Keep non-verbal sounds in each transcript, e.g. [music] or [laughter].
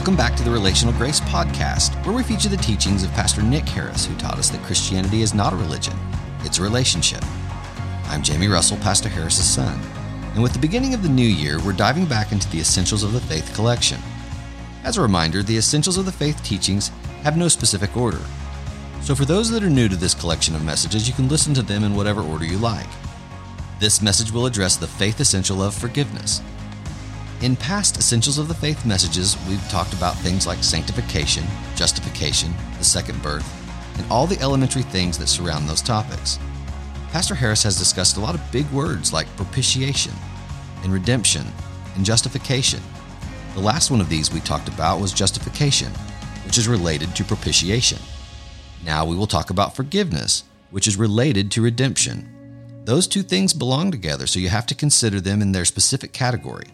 Welcome back to the Relational Grace Podcast, where we feature the teachings of Pastor Nick Harris, who taught us that Christianity is not a religion, it's a relationship. I'm Jamie Russell, Pastor Harris's son, and with the beginning of the new year, we're diving back into the Essentials of the Faith collection. As a reminder, the Essentials of the Faith teachings have no specific order. So for those that are new to this collection of messages, you can listen to them in whatever order you like. This message will address the faith essential of forgiveness, in past Essentials of the Faith messages, we've talked about things like sanctification, justification, the second birth, and all the elementary things that surround those topics. Pastor Harris has discussed a lot of big words like propitiation, and redemption, and justification. The last one of these we talked about was justification, which is related to propitiation. Now we will talk about forgiveness, which is related to redemption. Those two things belong together, so you have to consider them in their specific category.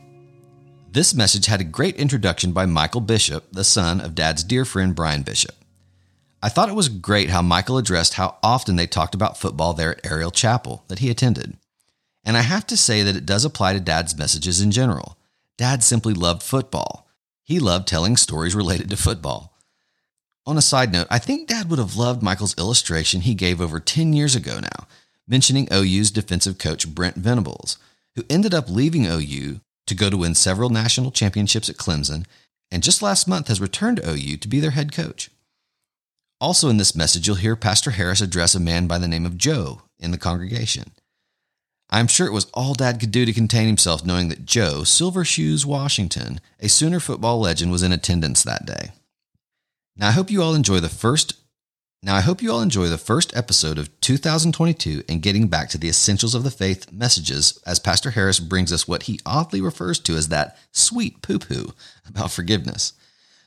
This message had a great introduction by Michael Bishop, the son of Dad's dear friend Brian Bishop. I thought it was great how Michael addressed how often they talked about football there at Ariel Chapel that he attended. And I have to say that it does apply to Dad's messages in general. Dad simply loved football. He loved telling stories related to football. On a side note, I think Dad would have loved Michael's illustration he gave over 10 years ago now, mentioning OU's defensive coach Brent Venables, who ended up leaving OU to go to win several national championships at Clemson, and just last month has returned to OU to be their head coach. Also, in this message, you'll hear Pastor Harris address a man by the name of Joe in the congregation. I'm sure it was all Dad could do to contain himself knowing that Joe Silver Shoes Washington, a Sooner football legend, was in attendance that day. Now, I hope you all enjoy the first now, I hope you all enjoy the first episode of 2022 and getting back to the essentials of the faith messages as Pastor Harris brings us what he oddly refers to as that sweet poo poo about forgiveness.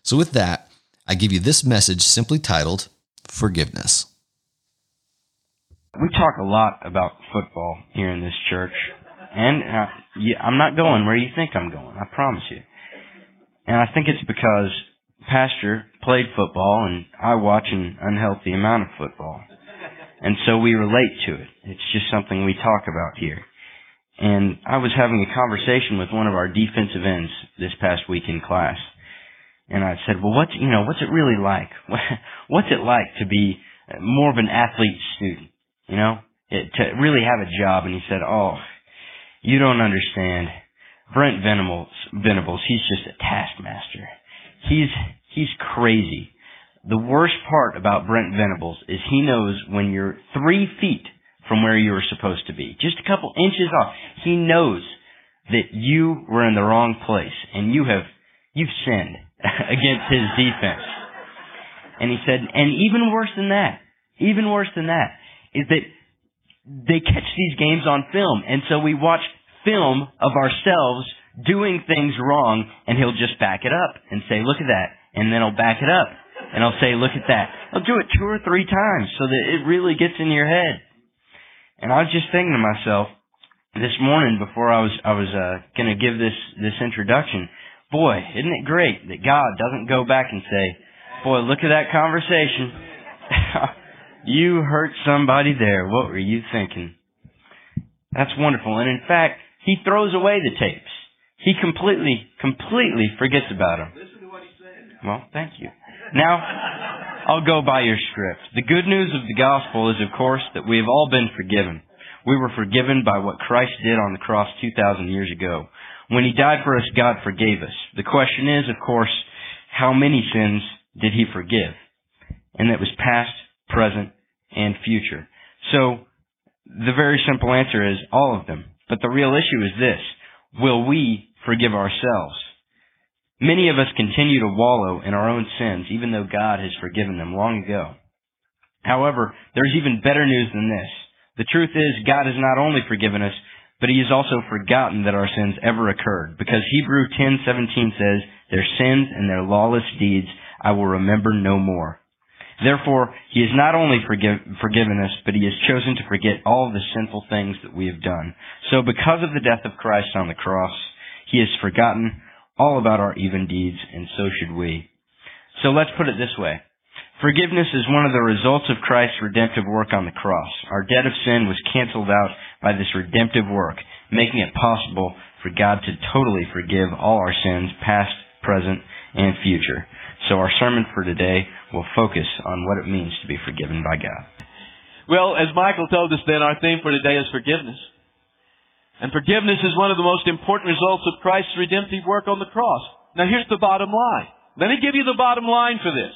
So, with that, I give you this message simply titled Forgiveness. We talk a lot about football here in this church, and uh, yeah, I'm not going where you think I'm going, I promise you. And I think it's because pastor played football and I watch an unhealthy amount of football. And so we relate to it. It's just something we talk about here. And I was having a conversation with one of our defensive ends this past week in class. And I said, well, what's, you know, what's it really like? [laughs] What's it like to be more of an athlete student? You know, it, to really have a job. And he said, oh, you don't understand. Brent Venables, Venables, he's just a taskmaster. He's he's crazy. The worst part about Brent Venables is he knows when you're three feet from where you were supposed to be, just a couple inches off. He knows that you were in the wrong place and you have you've sinned [laughs] against his defense. And he said, and even worse than that, even worse than that, is that they catch these games on film, and so we watch film of ourselves doing things wrong, and he'll just back it up and say, look at that. And then I'll back it up. And I'll say, look at that. I'll do it two or three times so that it really gets in your head. And I was just thinking to myself this morning before I was, I was, uh, gonna give this, this introduction, boy, isn't it great that God doesn't go back and say, boy, look at that conversation. [laughs] you hurt somebody there. What were you thinking? That's wonderful. And in fact, he throws away the tapes. He completely, completely forgets about him. Listen to what he's saying. Well, thank you. Now, I'll go by your script. The good news of the gospel is, of course, that we have all been forgiven. We were forgiven by what Christ did on the cross 2,000 years ago. When He died for us, God forgave us. The question is, of course, how many sins did He forgive? And that was past, present, and future. So, the very simple answer is all of them. But the real issue is this. Will we forgive ourselves. Many of us continue to wallow in our own sins, even though God has forgiven them long ago. However, there's even better news than this. The truth is, God has not only forgiven us, but He has also forgotten that our sins ever occurred. Because Hebrew 10:17 says, "Their sins and their lawless deeds I will remember no more." Therefore, He has not only forgive, forgiven us, but He has chosen to forget all the sinful things that we have done. So, because of the death of Christ on the cross, he has forgotten all about our even deeds, and so should we. So let's put it this way. Forgiveness is one of the results of Christ's redemptive work on the cross. Our debt of sin was canceled out by this redemptive work, making it possible for God to totally forgive all our sins, past, present, and future. So our sermon for today will focus on what it means to be forgiven by God. Well, as Michael told us then, our theme for today is forgiveness. And forgiveness is one of the most important results of Christ's redemptive work on the cross. Now here's the bottom line. Let me give you the bottom line for this.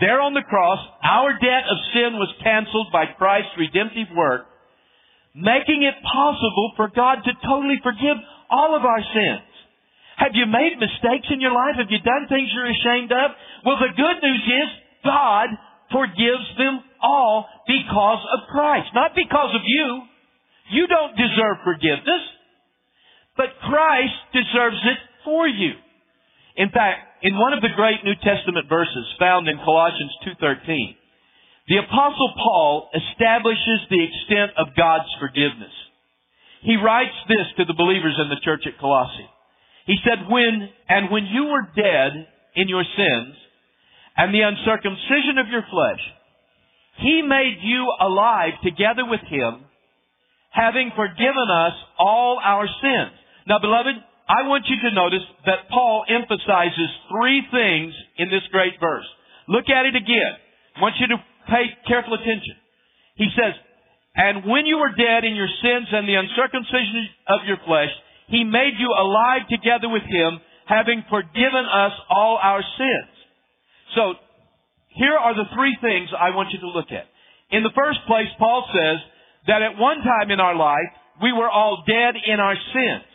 There on the cross, our debt of sin was canceled by Christ's redemptive work, making it possible for God to totally forgive all of our sins. Have you made mistakes in your life? Have you done things you're ashamed of? Well, the good news is God forgives them all because of Christ. Not because of you. You don't deserve forgiveness. But Christ deserves it for you. In fact, in one of the great New Testament verses found in Colossians 2.13, the Apostle Paul establishes the extent of God's forgiveness. He writes this to the believers in the church at Colossae. He said, when, and when you were dead in your sins and the uncircumcision of your flesh, He made you alive together with Him, having forgiven us all our sins. Now beloved, I want you to notice that Paul emphasizes three things in this great verse. Look at it again. I want you to pay careful attention. He says, and when you were dead in your sins and the uncircumcision of your flesh, He made you alive together with Him, having forgiven us all our sins. So, here are the three things I want you to look at. In the first place, Paul says that at one time in our life, we were all dead in our sins.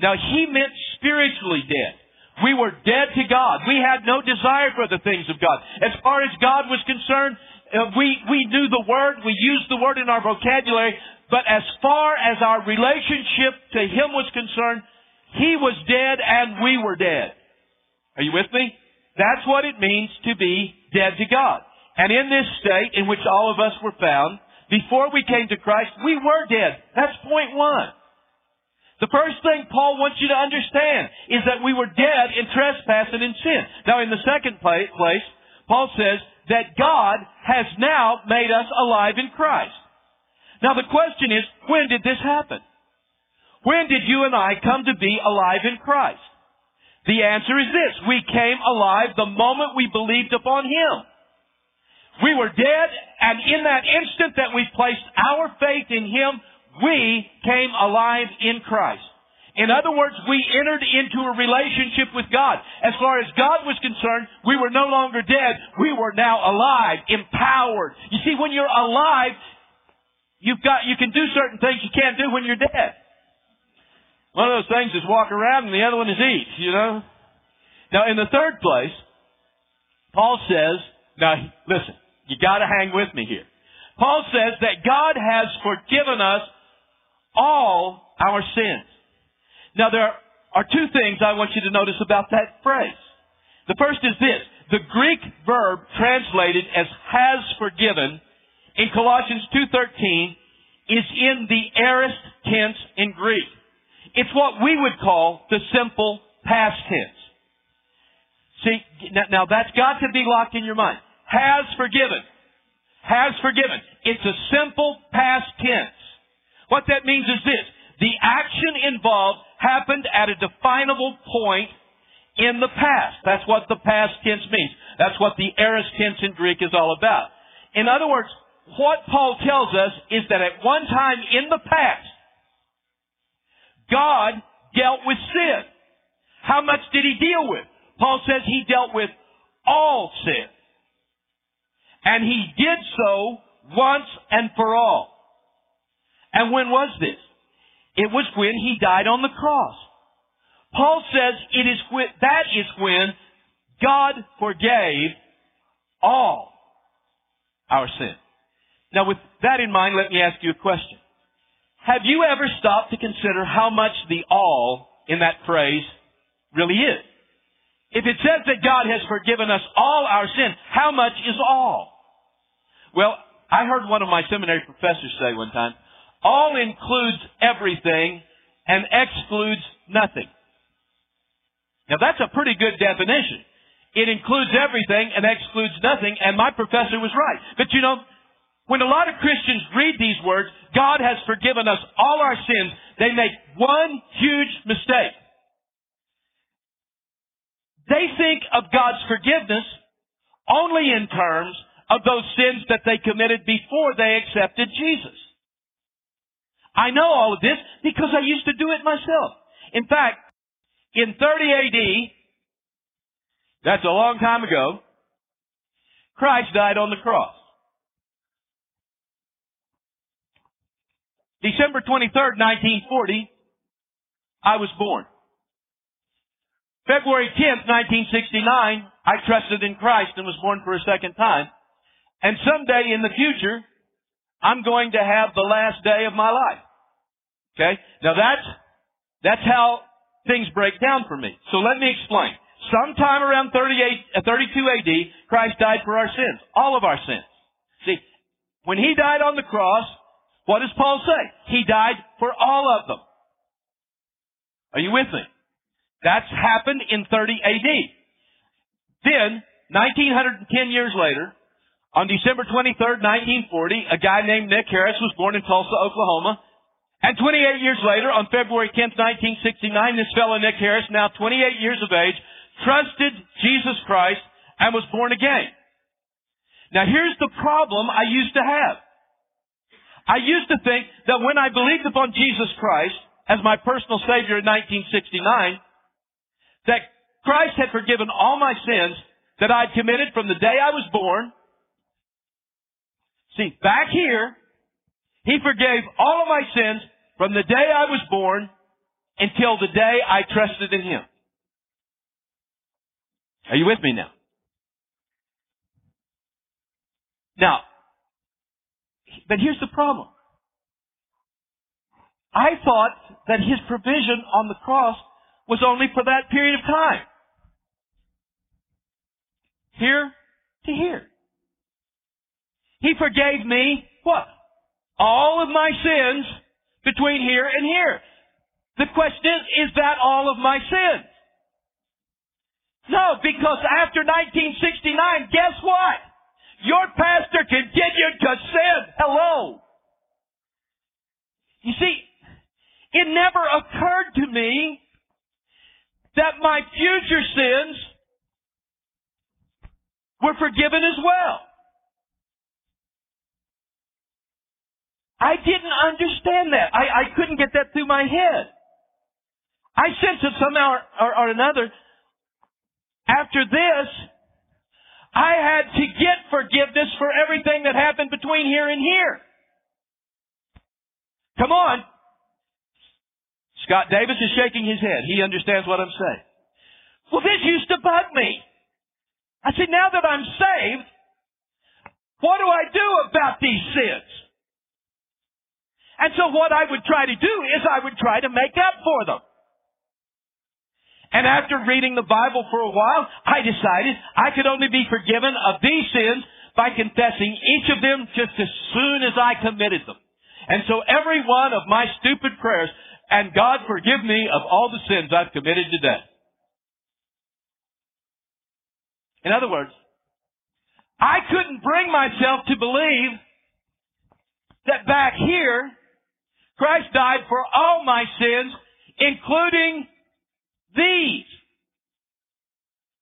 Now, he meant spiritually dead. We were dead to God. We had no desire for the things of God. As far as God was concerned, uh, we, we knew the word, we used the word in our vocabulary, but as far as our relationship to Him was concerned, He was dead and we were dead. Are you with me? That's what it means to be dead to God. And in this state in which all of us were found, before we came to Christ, we were dead. That's point one. The first thing Paul wants you to understand is that we were dead in trespass and in sin. Now in the second place, Paul says that God has now made us alive in Christ. Now the question is, when did this happen? When did you and I come to be alive in Christ? The answer is this. We came alive the moment we believed upon Him. We were dead, and in that instant that we placed our faith in Him, we came alive in Christ. In other words, we entered into a relationship with God. As far as God was concerned, we were no longer dead. We were now alive, empowered. You see, when you're alive, you've got, you can do certain things you can't do when you're dead. One of those things is walk around and the other one is eat, you know? Now, in the third place, Paul says, now listen, you gotta hang with me here. Paul says that God has forgiven us all our sins. Now there are two things I want you to notice about that phrase. The first is this. The Greek verb translated as has forgiven in Colossians 2.13 is in the aorist tense in Greek. It's what we would call the simple past tense. See, now that's got to be locked in your mind. Has forgiven. Has forgiven. It's a simple past tense. What that means is this. The action involved happened at a definable point in the past. That's what the past tense means. That's what the aorist tense in Greek is all about. In other words, what Paul tells us is that at one time in the past, God dealt with sin. How much did he deal with? Paul says he dealt with all sin. And he did so once and for all. And when was this? It was when he died on the cross. Paul says it is when, that is when God forgave all our sin. Now with that in mind, let me ask you a question. Have you ever stopped to consider how much the all in that phrase really is? If it says that God has forgiven us all our sin, how much is all? Well, I heard one of my seminary professors say one time, all includes everything and excludes nothing. Now that's a pretty good definition. It includes everything and excludes nothing, and my professor was right. But you know, when a lot of Christians read these words, God has forgiven us all our sins, they make one huge mistake. they think of God's forgiveness only in terms of those sins that they committed before they accepted Jesus. I know all of this because I used to do it myself. In fact, in 30 AD, that's a long time ago, Christ died on the cross. December 23rd, 1940, I was born. February 10th, 1969, I trusted in Christ and was born for a second time. And someday in the future, I'm going to have the last day of my life. Okay? Now that's, that's how things break down for me. So let me explain. Sometime around 38, uh, 32 AD, Christ died for our sins. All of our sins. See, when He died on the cross, what does Paul say? He died for all of them. Are you with me? That's happened in 30 AD. Then, 1910 years later, on December 23rd, 1940, a guy named Nick Harris was born in Tulsa, Oklahoma. And 28 years later, on February 10th, 1969, this fellow Nick Harris, now 28 years of age, trusted Jesus Christ and was born again. Now here's the problem I used to have. I used to think that when I believed upon Jesus Christ as my personal Savior in 1969, that Christ had forgiven all my sins that I'd committed from the day I was born. See, back here, He forgave all of my sins from the day I was born until the day I trusted in Him. Are you with me now? Now, but here's the problem. I thought that His provision on the cross was only for that period of time. Here to here. He forgave me what? All of my sins between here and here. The question is, is that all of my sins? No, because after 1969, guess what? Your pastor continued to sin. Hello. You see, it never occurred to me that my future sins were forgiven as well. I didn't understand that. I, I couldn't get that through my head. I sensed that somehow or, or another, after this, I had to get forgiveness for everything that happened between here and here. Come on. Scott Davis is shaking his head. He understands what I'm saying. Well, this used to bug me. I said, now that I'm saved, what do I do about these sins? And so what I would try to do is I would try to make up for them. And after reading the Bible for a while, I decided I could only be forgiven of these sins by confessing each of them just as soon as I committed them. And so every one of my stupid prayers and God forgive me of all the sins I've committed today. In other words, I couldn't bring myself to believe that back here, Christ died for all my sins, including these.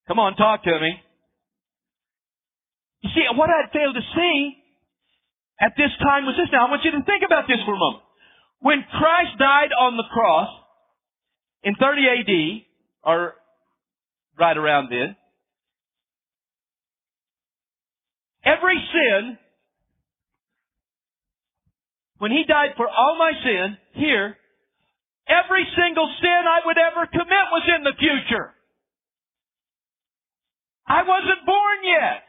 Come on, talk to me. You see, what I'd failed to see at this time was this. Now, I want you to think about this for a moment. When Christ died on the cross in 30 AD, or right around then, every sin, when He died for all my sin here, every single sin I would ever commit was in the future. I wasn't born yet.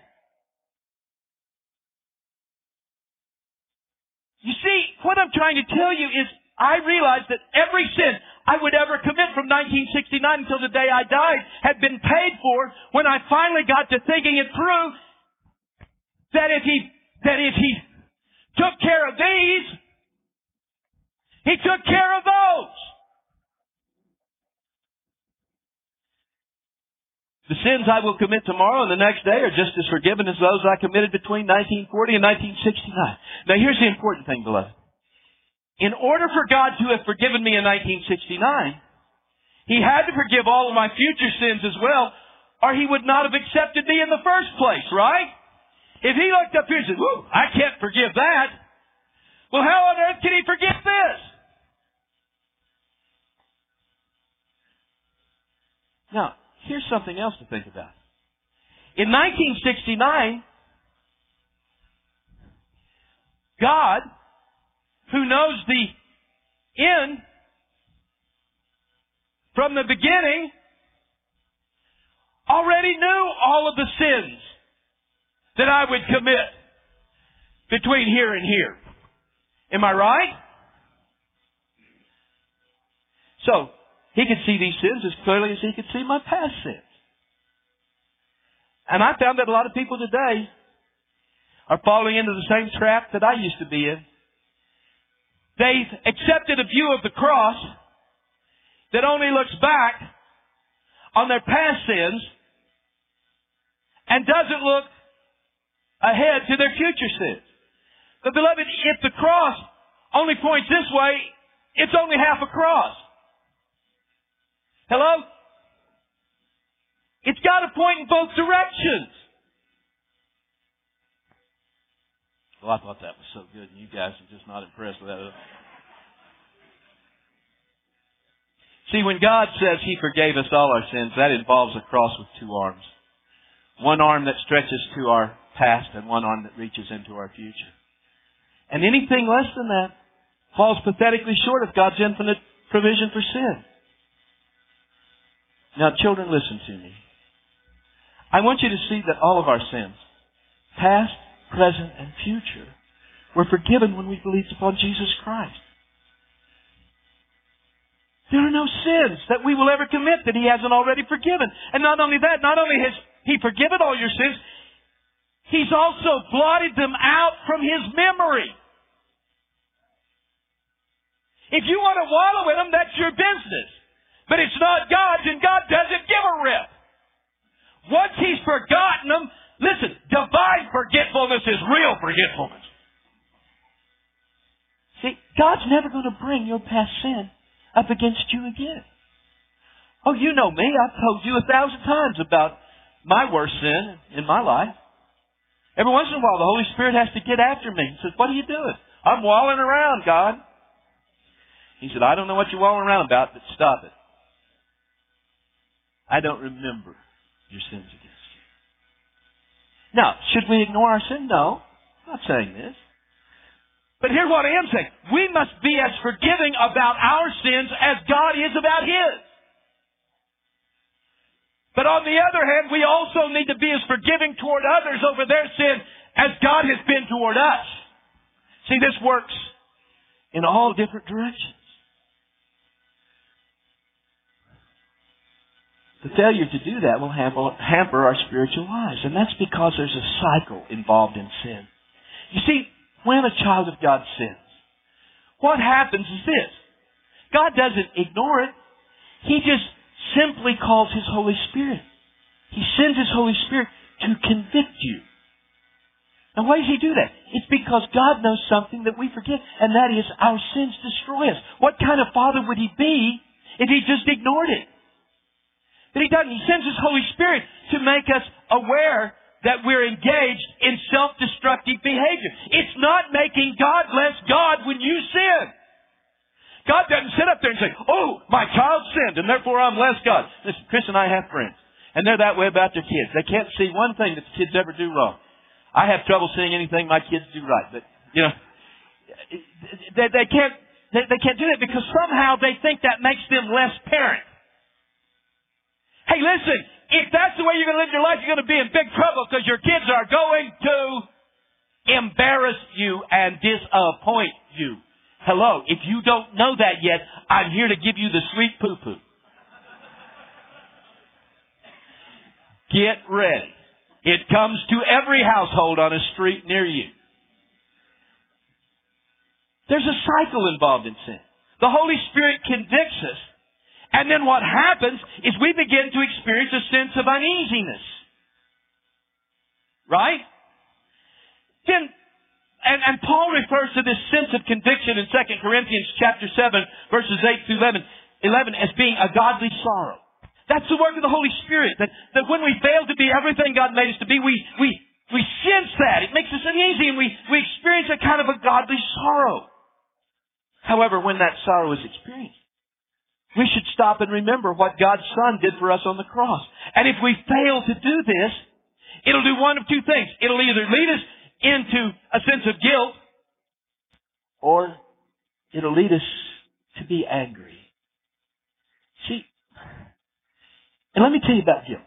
You see, what I'm trying to tell you is I realized that every sin I would ever commit from 1969 until the day I died had been paid for when I finally got to thinking it through that if he, that if he took care of these, he took care of those. The sins I will commit tomorrow and the next day are just as forgiven as those I committed between 1940 and 1969. Now here's the important thing, beloved. In order for God to have forgiven me in 1969, He had to forgive all of my future sins as well, or he would not have accepted me in the first place, right? If he looked up here and said, Whoa, I can't forgive that. Well, how on earth can he forgive this? Now, here's something else to think about. In 1969, God, who knows the end from the beginning, already knew all of the sins that I would commit between here and here. Am I right? So, he could see these sins as clearly as he could see my past sins. And I found that a lot of people today are falling into the same trap that I used to be in. They've accepted a view of the cross that only looks back on their past sins and doesn't look ahead to their future sins. But beloved, if the cross only points this way, it's only half a cross. Hello? It's got to point in both directions. Well, I thought that was so good, and you guys are just not impressed with that. See, when God says He forgave us all our sins, that involves a cross with two arms. One arm that stretches to our past and one arm that reaches into our future. And anything less than that falls pathetically short of God's infinite provision for sin. Now, children, listen to me. I want you to see that all of our sins, past, present, and future, were forgiven when we believed upon Jesus Christ. There are no sins that we will ever commit that He hasn't already forgiven. And not only that, not only has He forgiven all your sins, He's also blotted them out from His memory. If you want to wallow in them, that's your business. But it's not God's, and God doesn't give a rip. Once He's forgotten them, listen, divine forgetfulness is real forgetfulness. See, God's never going to bring your past sin up against you again. Oh, you know me. I've told you a thousand times about my worst sin in my life. Every once in a while, the Holy Spirit has to get after me and says, What are you doing? I'm walling around, God. He said, I don't know what you're walling around about, but stop it. I don't remember your sins against you. Now, should we ignore our sin? No. I'm not saying this. But here's what I am saying. We must be as forgiving about our sins as God is about His. But on the other hand, we also need to be as forgiving toward others over their sin as God has been toward us. See, this works in all different directions. The failure to do that will hamper our spiritual lives. And that's because there's a cycle involved in sin. You see, when a child of God sins, what happens is this. God doesn't ignore it. He just simply calls His Holy Spirit. He sends His Holy Spirit to convict you. Now why does He do that? It's because God knows something that we forget, and that is our sins destroy us. What kind of Father would He be if He just ignored it? But He doesn't. He sends His Holy Spirit to make us aware that we're engaged in self-destructive behavior. It's not making God less God when you sin. God doesn't sit up there and say, oh, my child sinned and therefore I'm less God. Listen, Chris and I have friends and they're that way about their kids. They can't see one thing that the kids ever do wrong. I have trouble seeing anything my kids do right, but you know, they, they can't they, they can't do that because somehow they think that makes them less parent. Hey, listen, if that's the way you're going to live your life, you're going to be in big trouble because your kids are going to embarrass you and disappoint you. Hello, if you don't know that yet, I'm here to give you the sweet poo poo. Get ready. It comes to every household on a street near you. There's a cycle involved in sin. The Holy Spirit convicts us and then what happens is we begin to experience a sense of uneasiness. Right? Then, and, and Paul refers to this sense of conviction in 2 Corinthians chapter 7 verses 8 through 11, 11 as being a godly sorrow. That's the work of the Holy Spirit. That, that when we fail to be everything God made us to be, we, we, we sense that. It makes us uneasy and we, we experience a kind of a godly sorrow. However, when that sorrow is experienced, we should stop and remember what God's Son did for us on the cross. And if we fail to do this, it'll do one of two things. It'll either lead us into a sense of guilt, or it'll lead us to be angry. See, and let me tell you about guilt.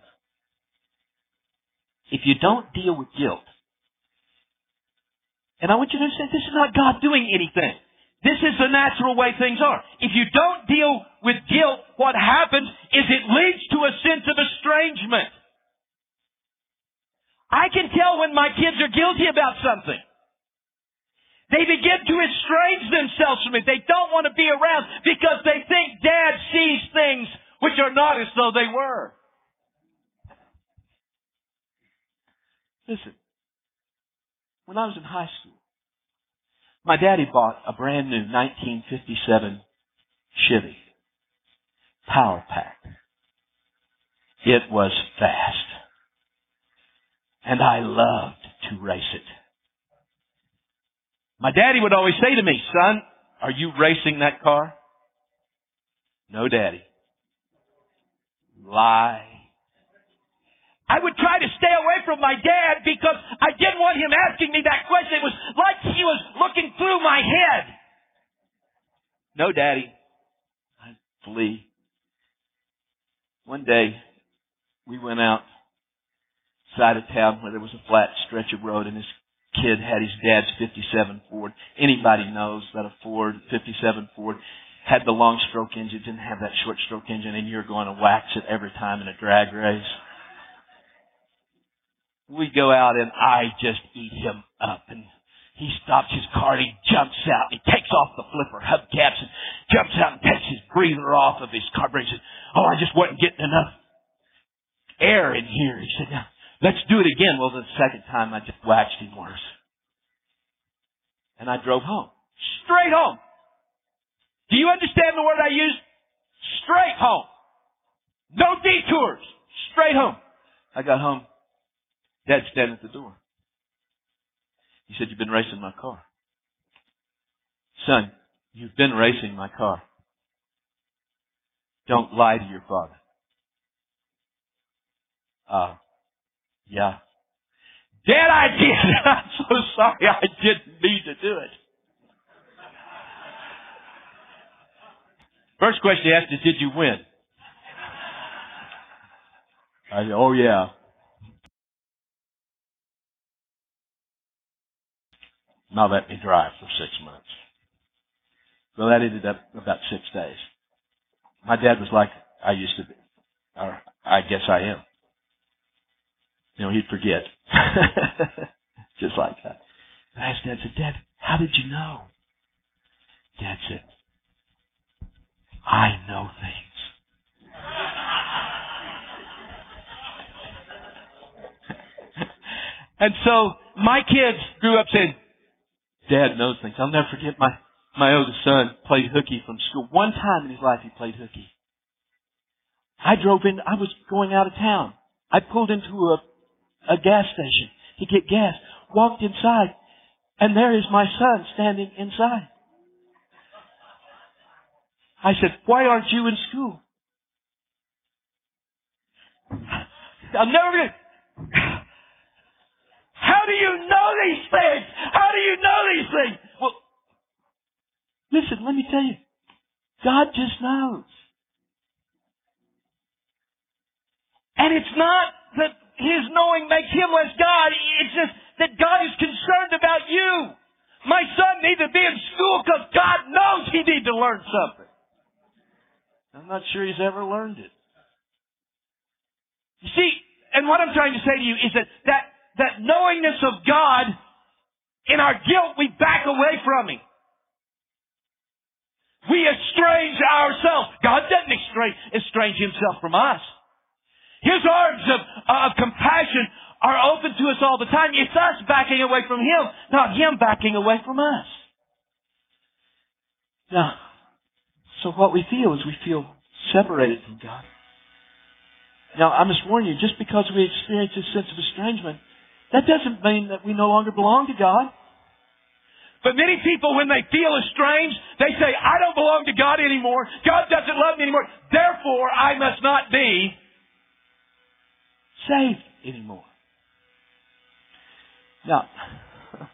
If you don't deal with guilt, and I want you to understand this is not God doing anything. This is the natural way things are. If you don't deal with guilt, what happens is it leads to a sense of estrangement. I can tell when my kids are guilty about something. They begin to estrange themselves from me. They don't want to be around because they think dad sees things which are not as though they were. Listen, when I was in high school, my daddy bought a brand new 1957 Chevy Power Pack. It was fast. And I loved to race it. My daddy would always say to me, son, are you racing that car? No, daddy. Lie. I would try to stay away from my dad because I didn't want him asking me that question. It was like he was looking through my head. No, daddy. I flee. One day, we went out side of town where there was a flat stretch of road and this kid had his dad's 57 Ford. Anybody knows that a Ford, 57 Ford, had the long stroke engine, didn't have that short stroke engine, and you're going to wax it every time in a drag race. We go out and I just eat him up and he stops his car and he jumps out. He takes off the flipper hubcaps and jumps out and takes his breather off of his carburetor. He said, Oh, I just wasn't getting enough air in here. He said, now, let's do it again. Well, the second time I just waxed him worse. And I drove home. Straight home. Do you understand the word I used? Straight home. No detours. Straight home. I got home. Dad standing at the door. He said, You've been racing my car. Son, you've been racing my car. Don't lie to your father. Uh, yeah. Dad, I did. [laughs] I'm so sorry. I didn't mean to do it. First question he asked is, did you win? I said, oh yeah. Now let me drive for six months. Well, that ended up about six days. My dad was like I used to be, or I guess I am. You know, he'd forget. [laughs] Just like that. I asked Dad, I said, Dad, how did you know? Dad said, I know things. [laughs] and so my kids grew up saying, Dad knows things. I'll never forget my, my oldest son played hooky from school. One time in his life he played hooky. I drove in, I was going out of town. I pulled into a, a gas station to get gas, walked inside, and there is my son standing inside. I said, why aren't you in school? [laughs] I'm never to... How do you know these things? How do you know these things? Well, listen, let me tell you. God just knows. And it's not that His knowing makes Him less God. It's just that God is concerned about you. My son needs to be in school because God knows he needs to learn something. I'm not sure he's ever learned it. You see, and what I'm trying to say to you is that that, that knowingness of God, in our guilt, we back away from Him. We estrange ourselves. God doesn't estrange, estrange Himself from us. His arms of, of compassion are open to us all the time. It's us backing away from Him, not Him backing away from us. Now, so what we feel is we feel separated from God. Now, I must warn you, just because we experience this sense of estrangement, that doesn't mean that we no longer belong to God. But many people, when they feel estranged, they say, I don't belong to God anymore. God doesn't love me anymore. Therefore, I must not be saved anymore. Now, [laughs]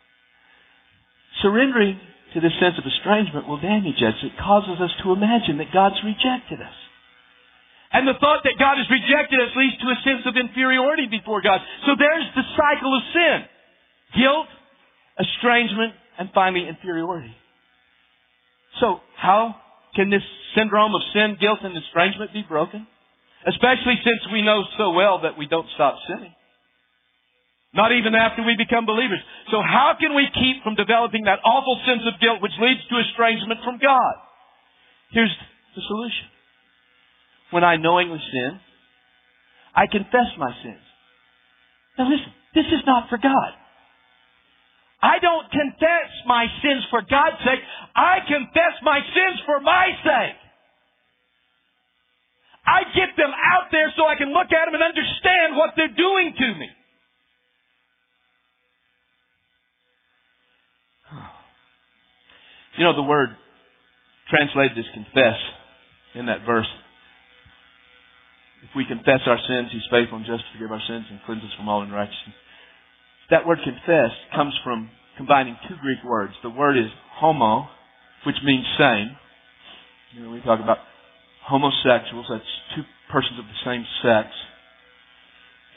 surrendering to this sense of estrangement will damage us. It causes us to imagine that God's rejected us. And the thought that God has rejected us leads to a sense of inferiority before God. So there's the cycle of sin. Guilt, estrangement, and finally inferiority. So how can this syndrome of sin, guilt, and estrangement be broken? Especially since we know so well that we don't stop sinning. Not even after we become believers. So how can we keep from developing that awful sense of guilt which leads to estrangement from God? Here's the solution when I knowingly sin. I confess my sins. Now listen, this is not for God. I don't confess my sins for God's sake. I confess my sins for my sake. I get them out there so I can look at them and understand what they're doing to me. [sighs] You know, the word translated as confess in that verse we confess our sins, He's faithful and just to forgive our sins and cleanse us from all unrighteousness. That word confess comes from combining two Greek words. The word is homo, which means same. You know, we talk about homosexuals, that's two persons of the same sex.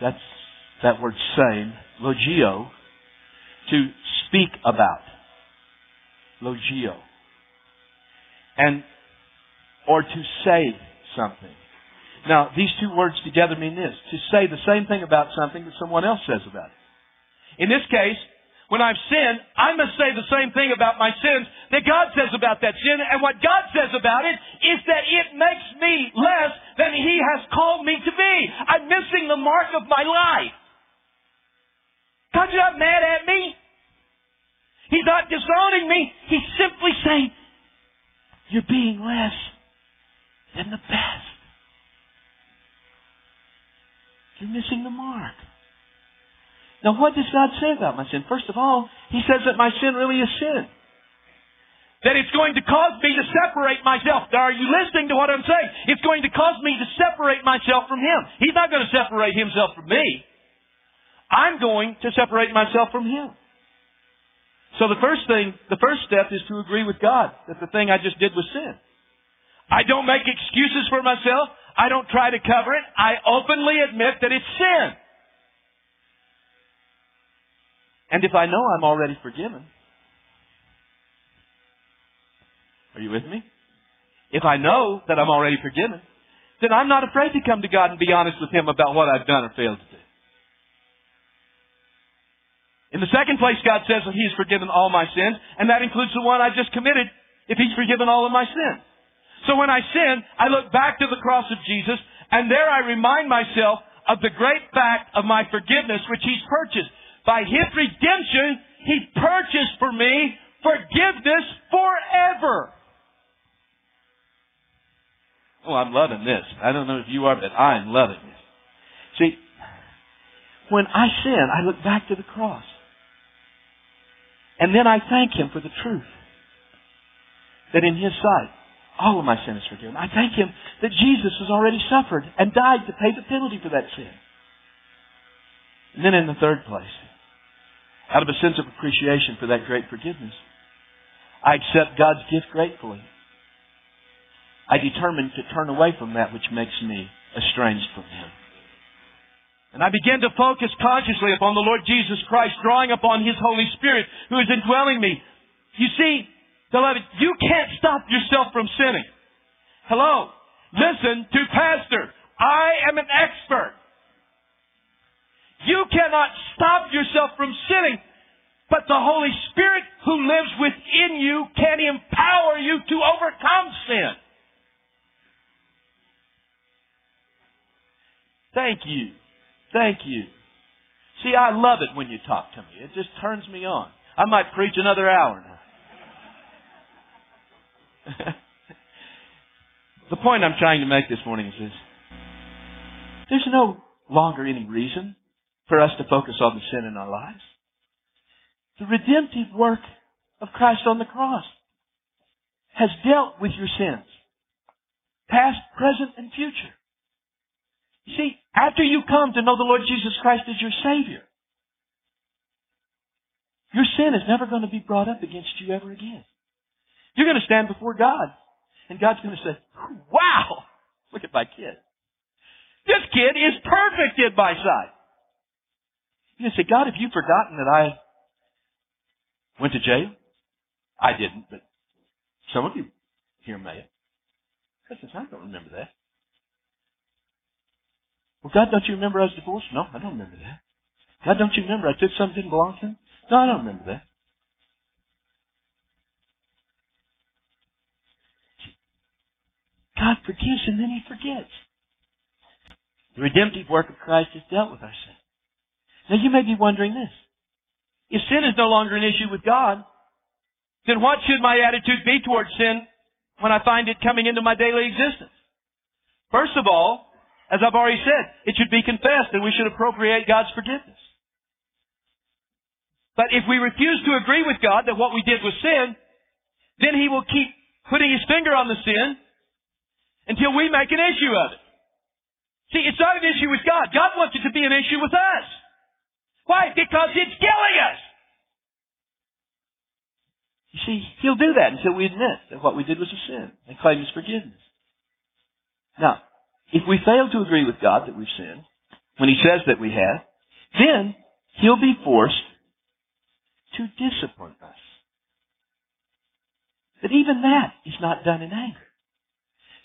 That's that word same. Logio, to speak about. Logio. And, or to say something. Now, these two words together mean this to say the same thing about something that someone else says about it. In this case, when I've sinned, I must say the same thing about my sins that God says about that sin. And what God says about it is that it makes me less than He has called me to be. I'm missing the mark of my life. God's not mad at me. He's not disowning me. He's simply saying, you're being less than the best. You're missing the mark. Now, what does God say about my sin? First of all, He says that my sin really is sin. That it's going to cause me to separate myself. Now, are you listening to what I'm saying? It's going to cause me to separate myself from Him. He's not going to separate Himself from me. I'm going to separate myself from Him. So the first thing, the first step is to agree with God that the thing I just did was sin. I don't make excuses for myself. I don't try to cover it. I openly admit that it's sin. And if I know I'm already forgiven, are you with me? If I know that I'm already forgiven, then I'm not afraid to come to God and be honest with Him about what I've done or failed to do. In the second place, God says that He has forgiven all my sins, and that includes the one I just committed if He's forgiven all of my sins. So when I sin, I look back to the cross of Jesus, and there I remind myself of the great fact of my forgiveness which He's purchased. By His redemption, He purchased for me forgiveness forever. Oh, I'm loving this. I don't know if you are, but I'm loving this. See, when I sin, I look back to the cross. And then I thank Him for the truth. That in His sight, all of my sin is forgiven. I thank Him that Jesus has already suffered and died to pay the penalty for that sin. And then in the third place, out of a sense of appreciation for that great forgiveness, I accept God's gift gratefully. I determine to turn away from that which makes me estranged from Him. And I begin to focus consciously upon the Lord Jesus Christ, drawing upon His Holy Spirit who is indwelling me. You see, Beloved, you can't stop yourself from sinning. Hello. Listen to Pastor. I am an expert. You cannot stop yourself from sinning, but the Holy Spirit who lives within you can empower you to overcome sin. Thank you. Thank you. See, I love it when you talk to me. It just turns me on. I might preach another hour now. [laughs] the point I'm trying to make this morning is this. There's no longer any reason for us to focus on the sin in our lives. The redemptive work of Christ on the cross has dealt with your sins. Past, present, and future. You see, after you come to know the Lord Jesus Christ as your Savior, your sin is never going to be brought up against you ever again. You're going to stand before God, and God's going to say, Wow! Look at my kid. This kid is perfect in my sight. You say, God, have you forgotten that I went to jail? I didn't, but some of you here may have. God says, I don't remember that. Well, God, don't you remember I was divorced? No, I don't remember that. God, don't you remember I took something didn't belong to him? No, I don't remember that. God forgives and then He forgets. The redemptive work of Christ has dealt with our sin. Now you may be wondering this. If sin is no longer an issue with God, then what should my attitude be towards sin when I find it coming into my daily existence? First of all, as I've already said, it should be confessed and we should appropriate God's forgiveness. But if we refuse to agree with God that what we did was sin, then He will keep putting His finger on the sin until we make an issue of it. See, it's not an issue with God. God wants it to be an issue with us. Why? Because it's killing us. You see, He'll do that until we admit that what we did was a sin and claim His forgiveness. Now, if we fail to agree with God that we've sinned, when He says that we have, then He'll be forced to discipline us. But even that is not done in anger.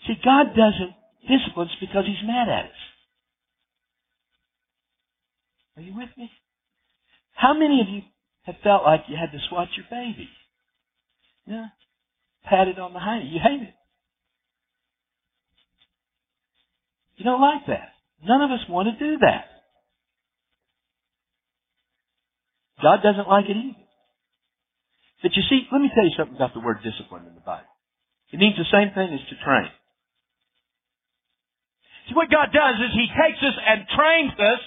See, God doesn't discipline us because He's mad at us. Are you with me? How many of you have felt like you had to swat your baby? Yeah. Pat it on the hiney. You hate it. You don't like that. None of us want to do that. God doesn't like it either. But you see, let me tell you something about the word discipline in the Bible. It means the same thing as to train. See, what God does is He takes us and trains us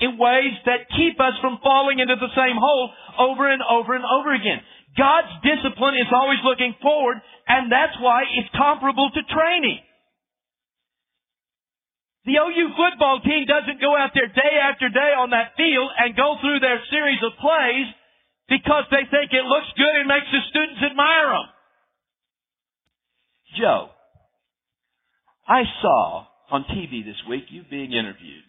in ways that keep us from falling into the same hole over and over and over again. God's discipline is always looking forward, and that's why it's comparable to training. The OU football team doesn't go out there day after day on that field and go through their series of plays because they think it looks good and makes the students admire them. Joe, I saw on TV this week you being interviewed.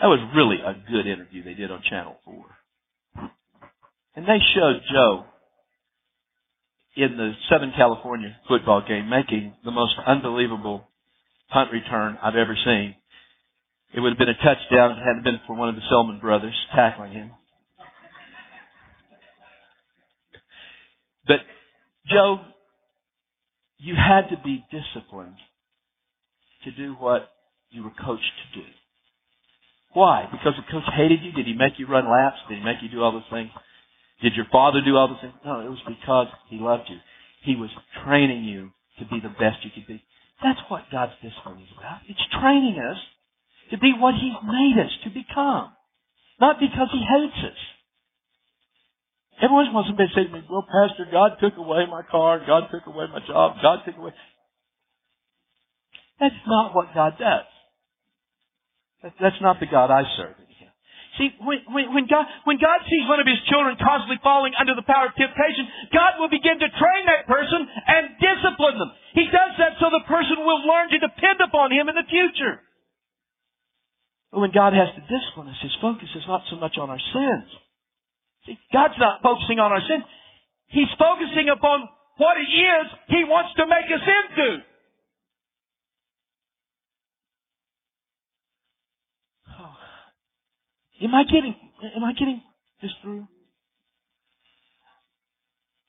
That was really a good interview they did on Channel 4. And they showed Joe in the Southern California football game making the most unbelievable punt return I've ever seen. It would have been a touchdown if it hadn't been for one of the Selmon brothers tackling him. But, Joe, you had to be disciplined to do what you were coached to do. Why? Because the coach hated you? Did he make you run laps? Did he make you do all those things? Did your father do all those things? No, it was because he loved you. He was training you to be the best you could be. That's what God's discipline is about. It's training us to be what He's made us to become. Not because He hates us. Every once in a say to me, well, Pastor, God took away my car, God took away my job, God took away. That's not what God does. That's not the God I serve. See, when, when, God, when God sees one of His children constantly falling under the power of temptation, God will begin to train that person and discipline them. He does that so the person will learn to depend upon Him in the future. But when God has to discipline us, His focus is not so much on our sins. See, God's not focusing on our sins. He's focusing upon what it is He wants to make us into. Am I getting, am I getting this through?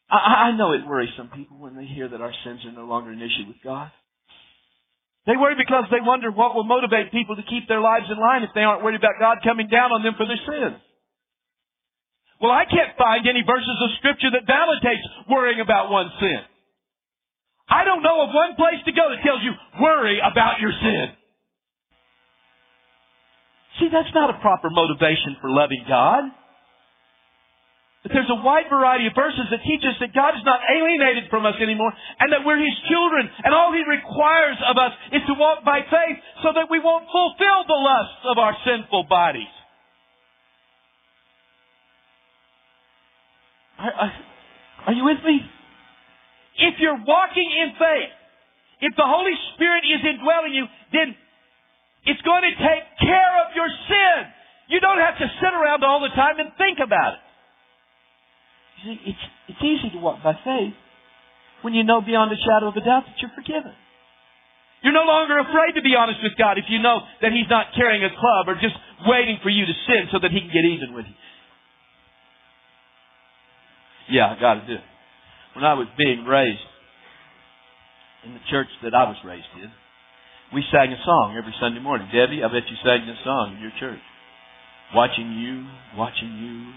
I, I know it worries some people when they hear that our sins are no longer an issue with God. They worry because they wonder what will motivate people to keep their lives in line if they aren't worried about God coming down on them for their sins. Well, I can't find any verses of scripture that validates worrying about one's sin. I don't know of one place to go that tells you worry about your sin. See, that's not a proper motivation for loving God. But there's a wide variety of verses that teach us that God is not alienated from us anymore and that we're His children and all He requires of us is to walk by faith so that we won't fulfill the lusts of our sinful bodies. Are, are, are you with me? If you're walking in faith, if the Holy Spirit is indwelling you, then it's going to take care of your sin. You don't have to sit around all the time and think about it. You see, it's, it's easy to walk by faith when you know beyond a shadow of a doubt that you're forgiven. You're no longer afraid to be honest with God if you know that He's not carrying a club or just waiting for you to sin so that He can get even with you. Yeah, I got to do it. When I was being raised in the church that I was raised in, we sang a song every Sunday morning. Debbie, I bet you sang this song in your church. Watching you, watching you,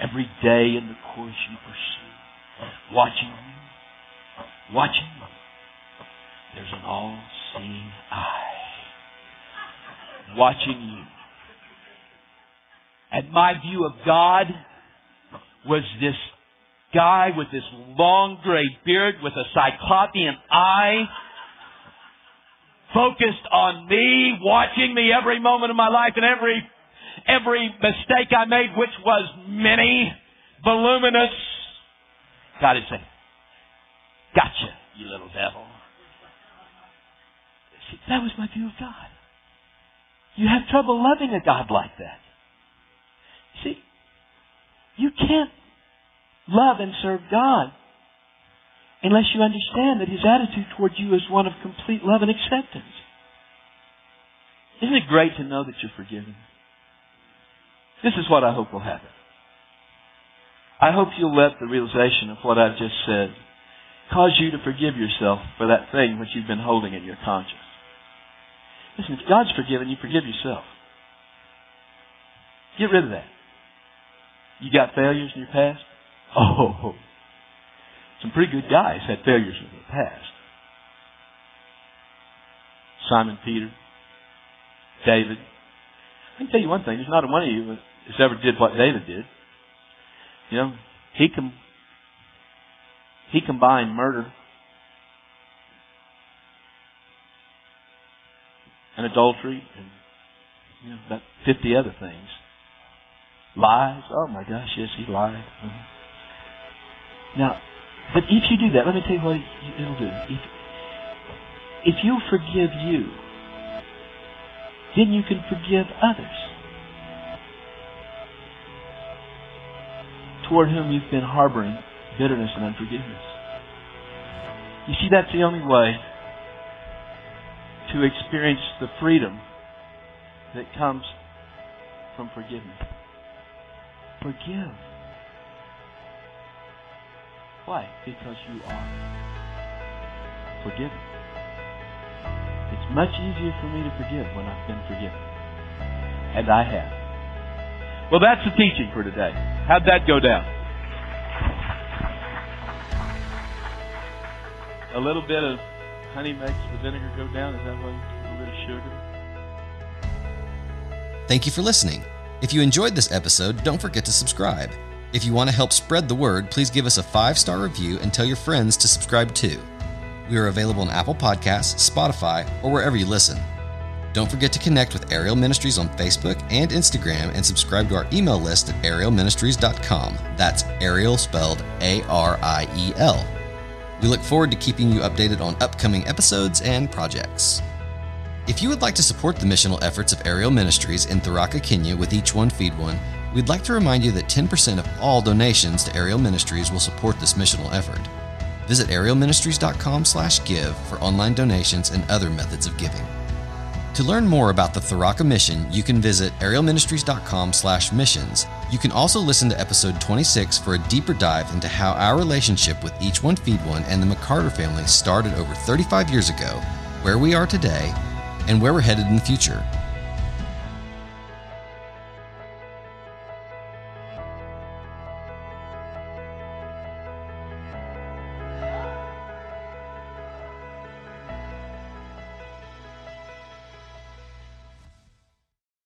every day in the course you pursue. Watching you, watching you. There's an all-seeing eye watching you. And my view of God was this guy with this long gray beard with a cyclopean eye focused on me, watching me every moment of my life and every every mistake I made, which was many, voluminous. God is saying, Gotcha, you little devil. See, that was my view of God. You have trouble loving a God like that. See, you can't love and serve God unless you understand that His attitude toward you is one of complete love and acceptance. Isn't it great to know that you're forgiven? This is what I hope will happen. I hope you'll let the realization of what I've just said cause you to forgive yourself for that thing which you've been holding in your conscience. Listen, if God's forgiven you, forgive yourself. Get rid of that. You got failures in your past? [laughs] Oh, some pretty good guys had failures in the past. Simon Peter, David. I can tell you one thing: there's not one of you that's ever did what David did. You know, he com- he combined murder and adultery and you know about fifty other things. Lies. Oh my gosh, yes, he lied. Mm-hmm. Now, but if you do that, let me tell you what it'll do. If if you forgive you, then you can forgive others toward whom you've been harboring bitterness and unforgiveness. You see, that's the only way to experience the freedom that comes from forgiveness. Forgive. Why? Because you are forgiven. It's much easier for me to forgive when I've been forgiven. And I have. Well, that's the teaching for today. How'd that go down? A little bit of honey makes the vinegar go down. Is that what? A little bit of sugar? Thank you for listening. If you enjoyed this episode, don't forget to subscribe. If you want to help spread the word, please give us a five star review and tell your friends to subscribe too. We are available on Apple Podcasts, Spotify, or wherever you listen. Don't forget to connect with Ariel Ministries on Facebook and Instagram and subscribe to our email list at arielministries.com. That's Ariel spelled A R I E L. We look forward to keeping you updated on upcoming episodes and projects. If you would like to support the missional efforts of Ariel Ministries in Tharaka, Kenya with Each One Feed One, we'd like to remind you that 10% of all donations to Ariel Ministries will support this missional effort. Visit arielministries.com/give for online donations and other methods of giving. To learn more about the Tharaka mission, you can visit arielministries.com/missions. You can also listen to episode 26 for a deeper dive into how our relationship with Each One Feed One and the McCarter family started over 35 years ago, where we are today, and where we're headed in the future.